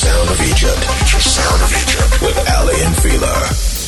Sound of Egypt. Sound of Egypt with Aly and Fila.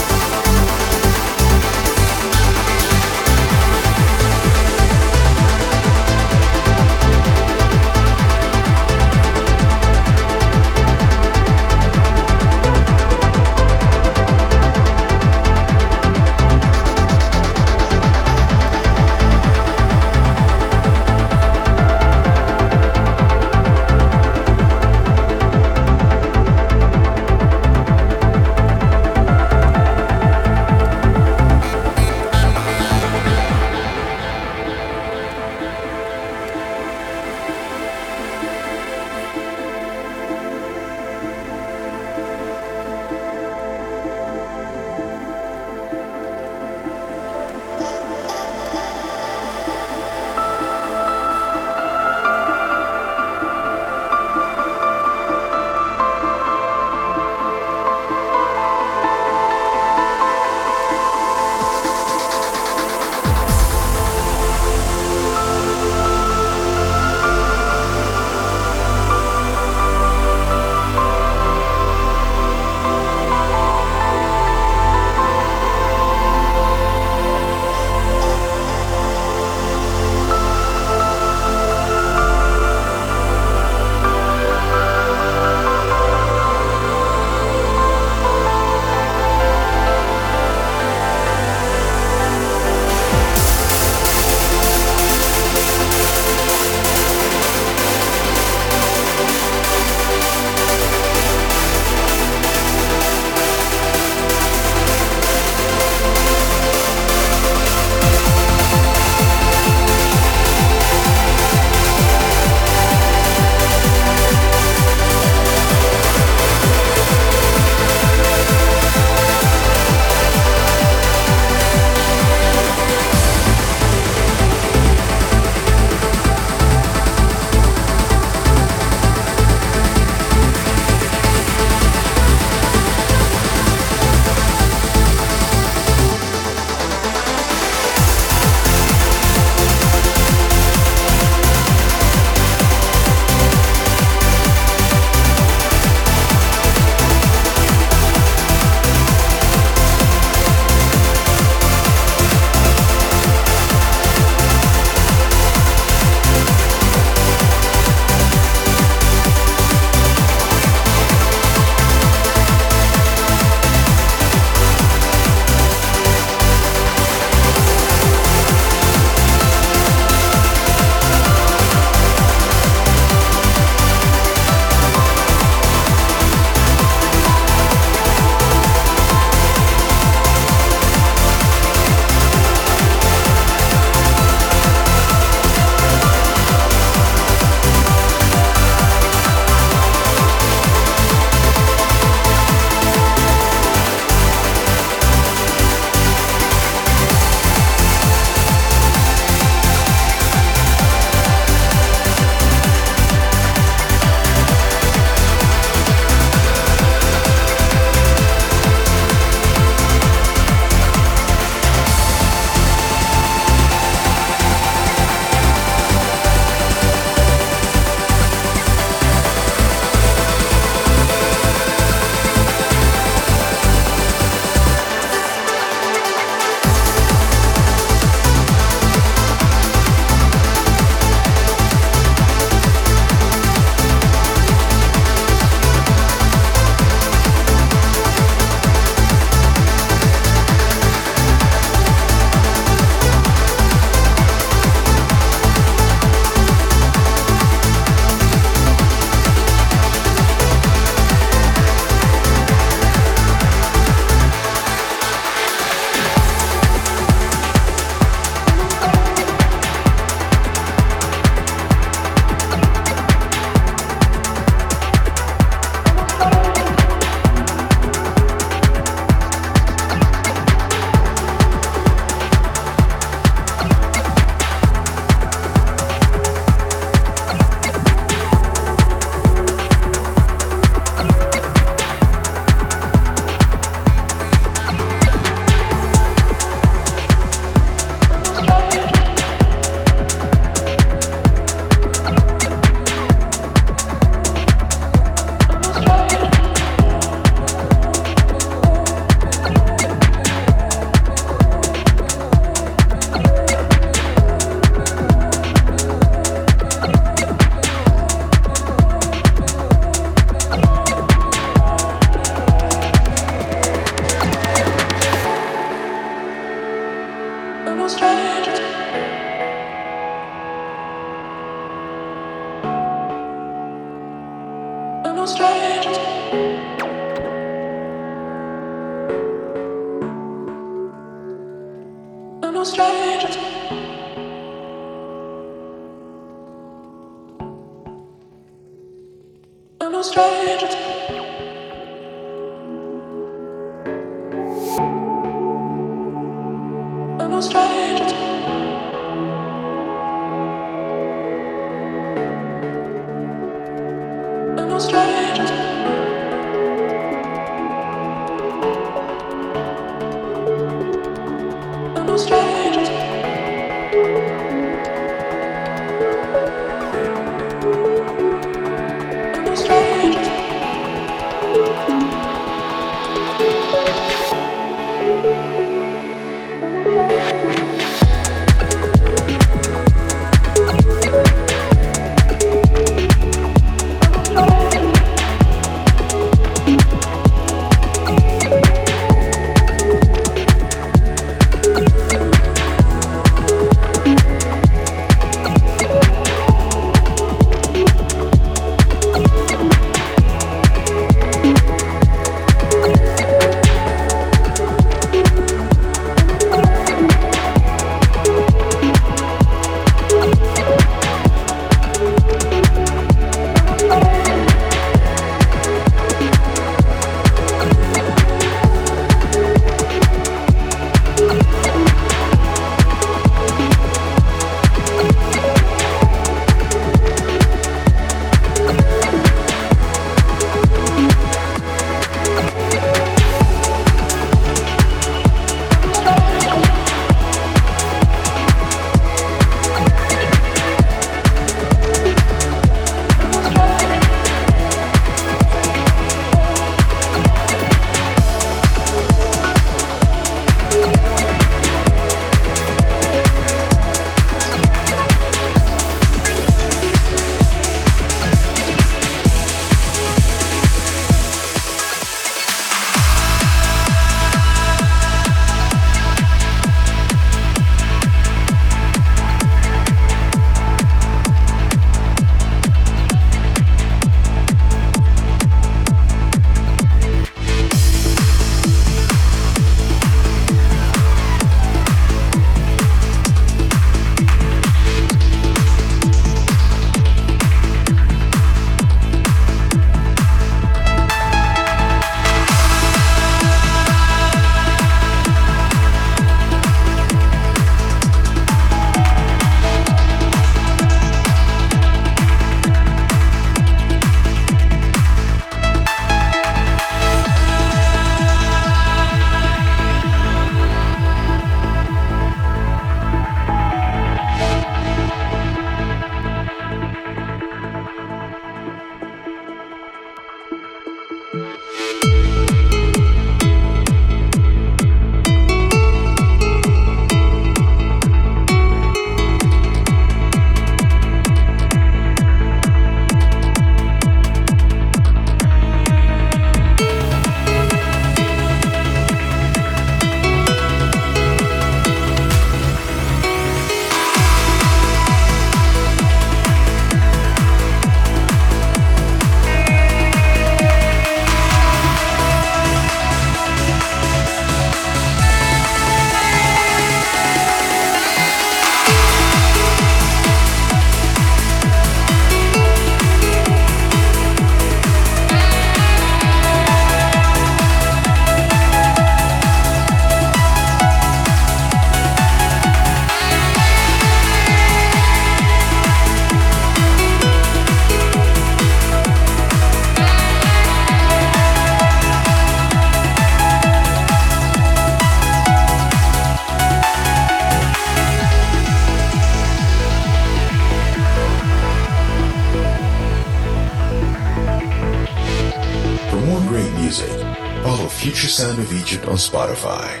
On Spotify.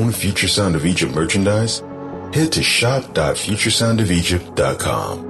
Own Future Sound of Egypt merchandise? Head to shop.futuresoundofegypt.com.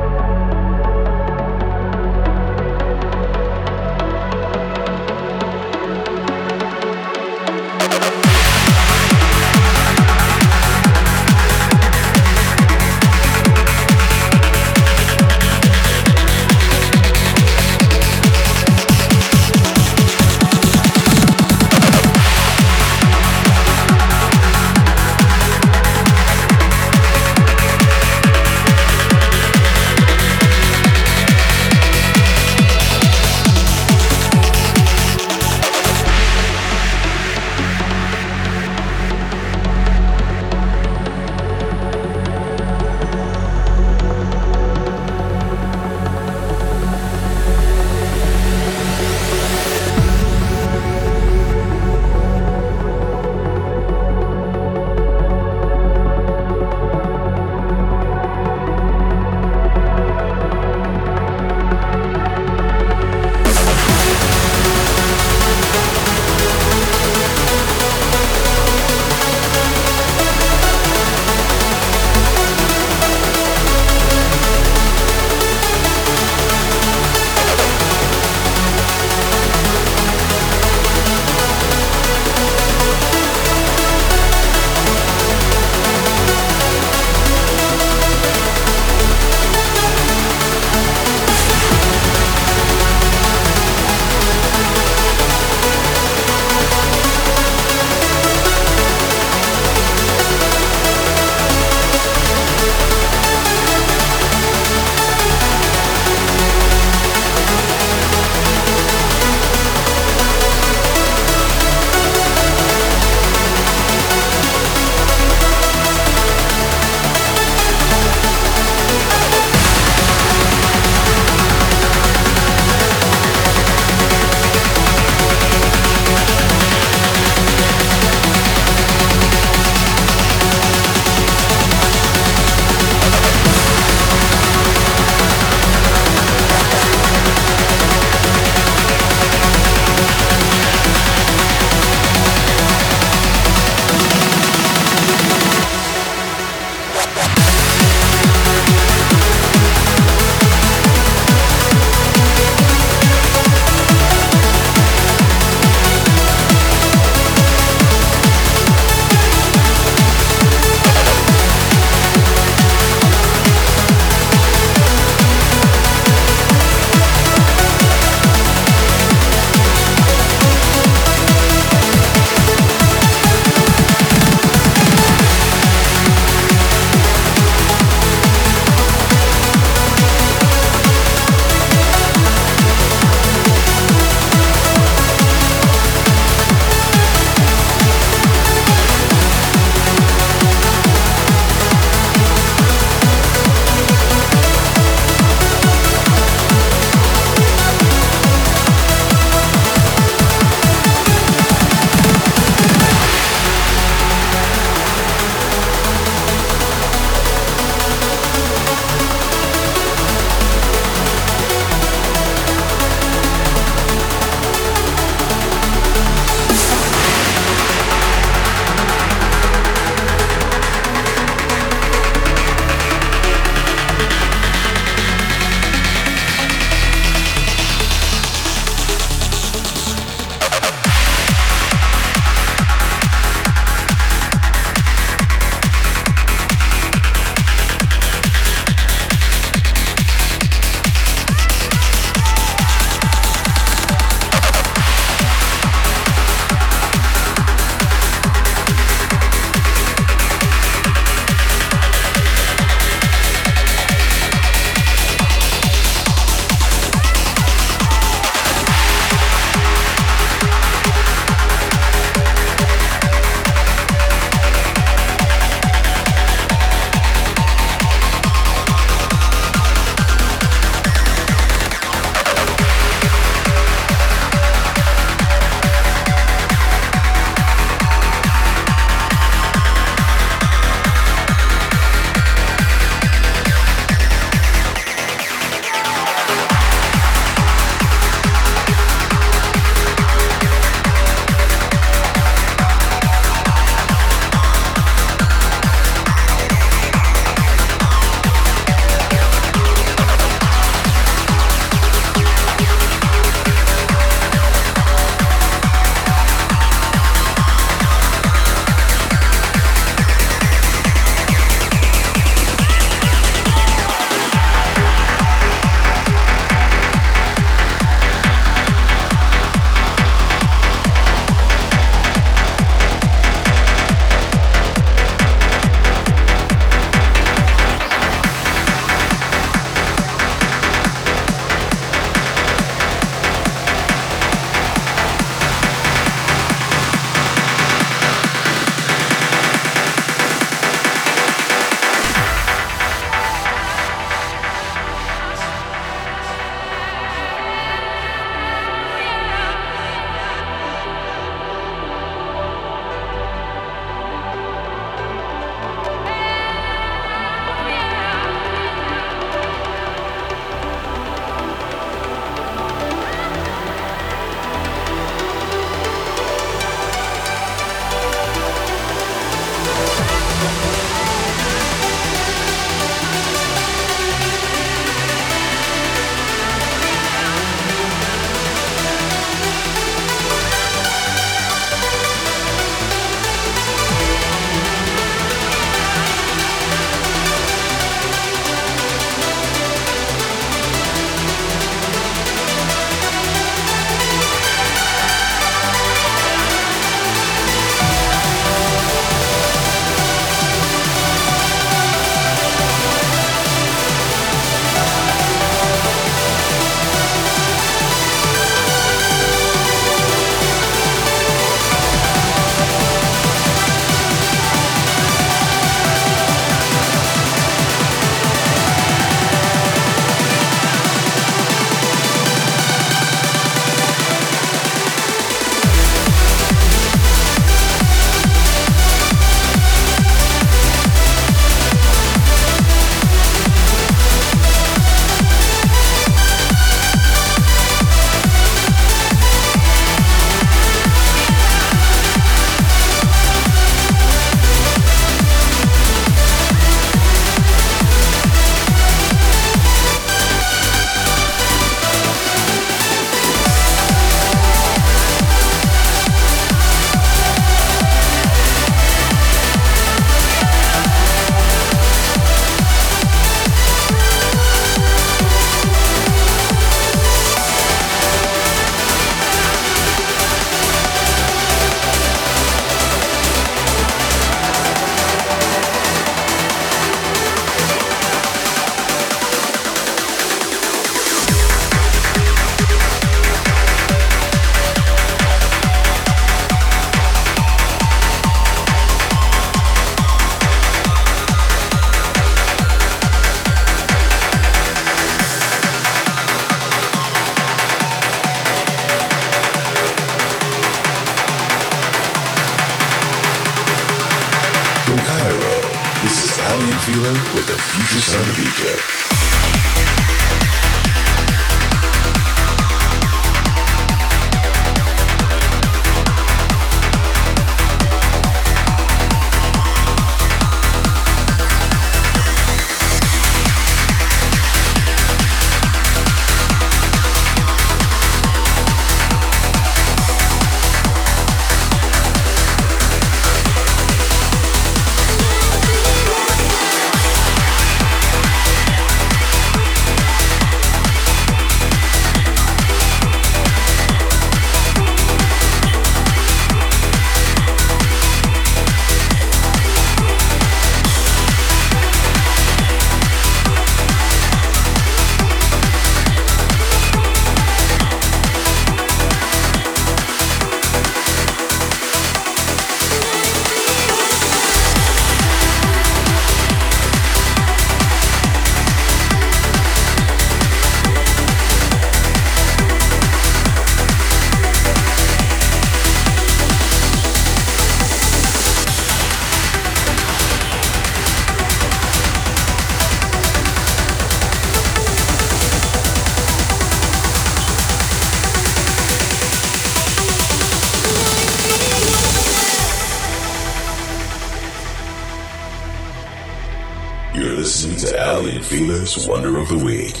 This wonder of the Week.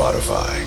Spotify.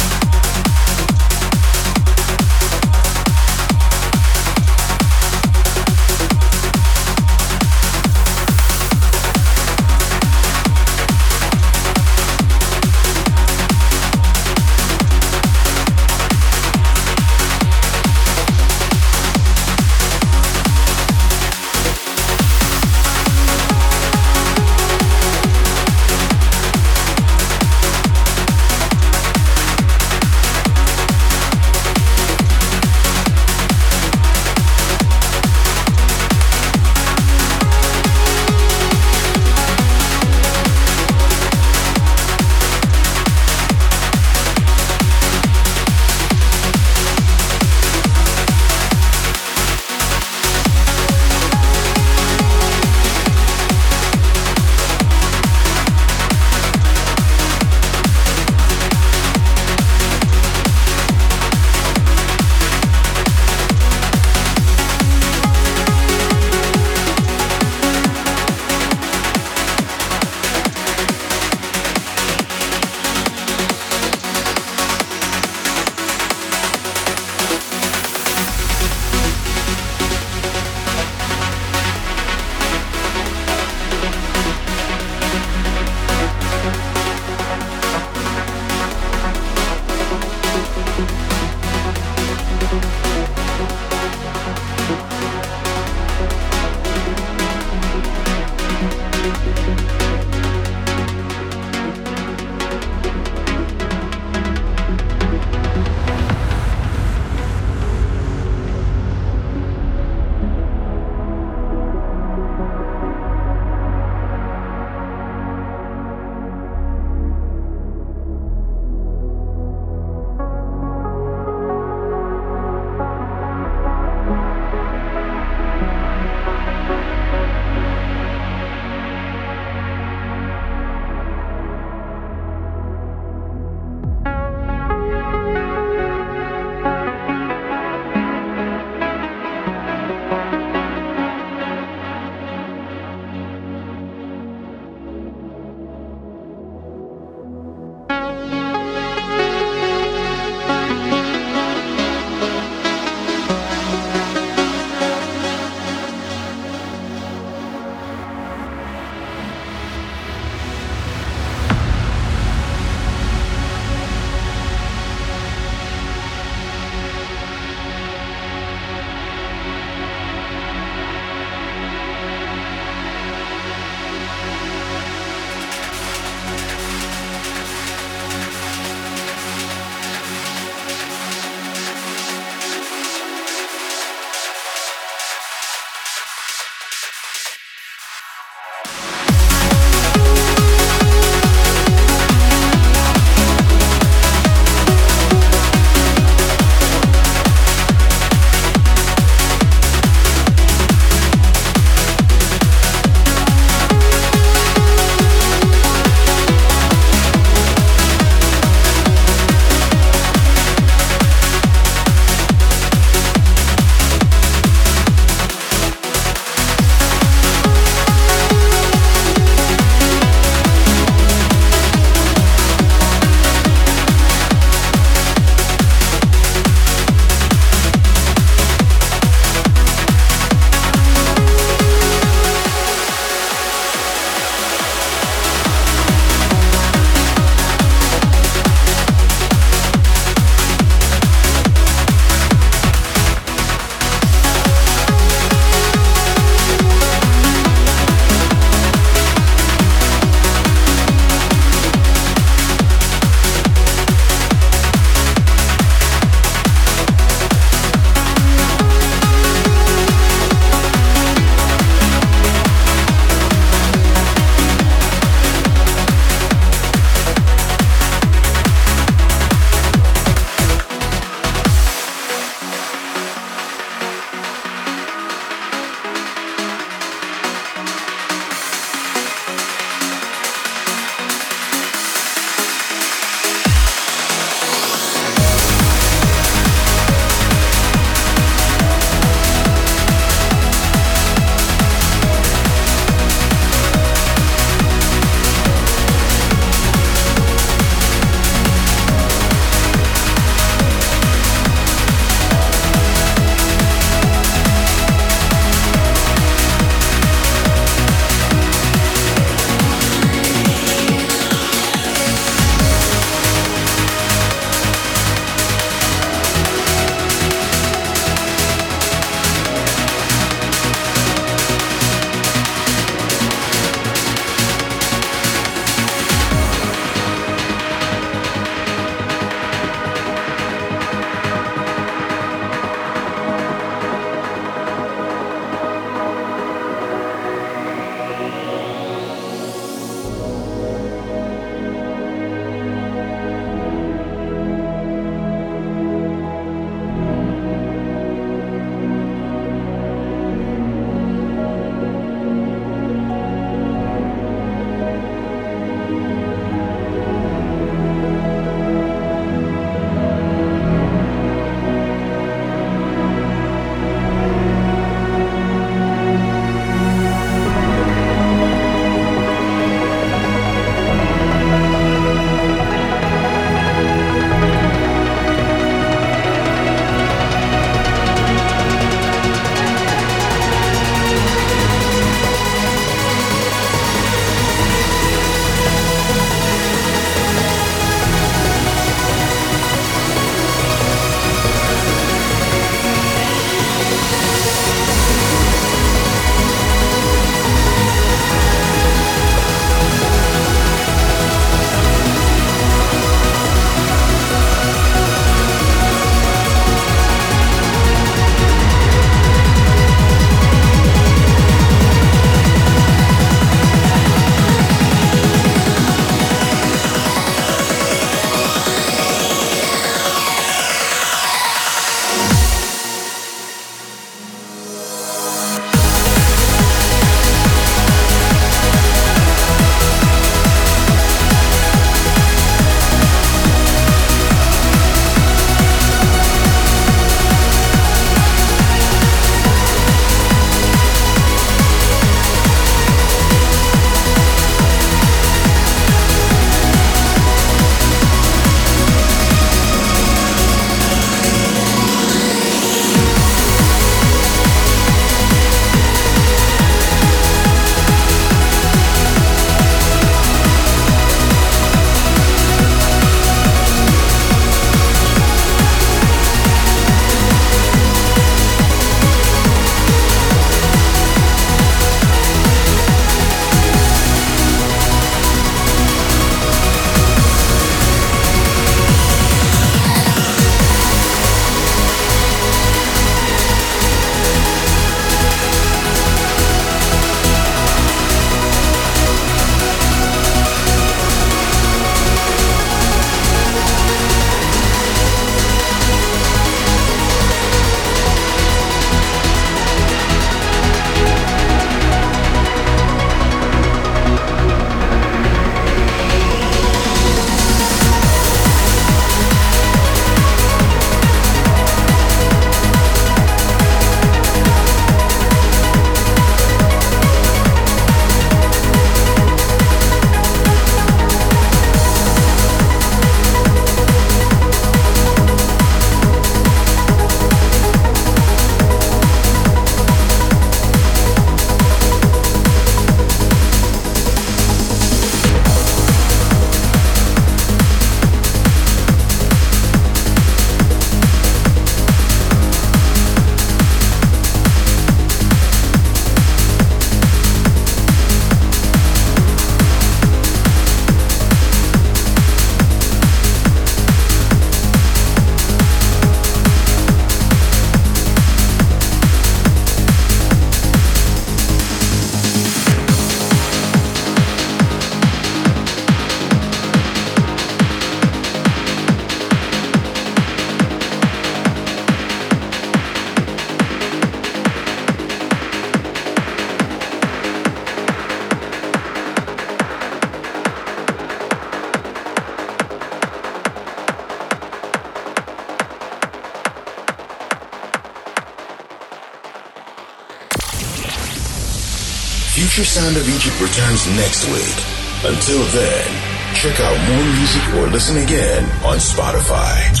Sound of Egypt returns next week. Until then, check out more music or listen again on Spotify.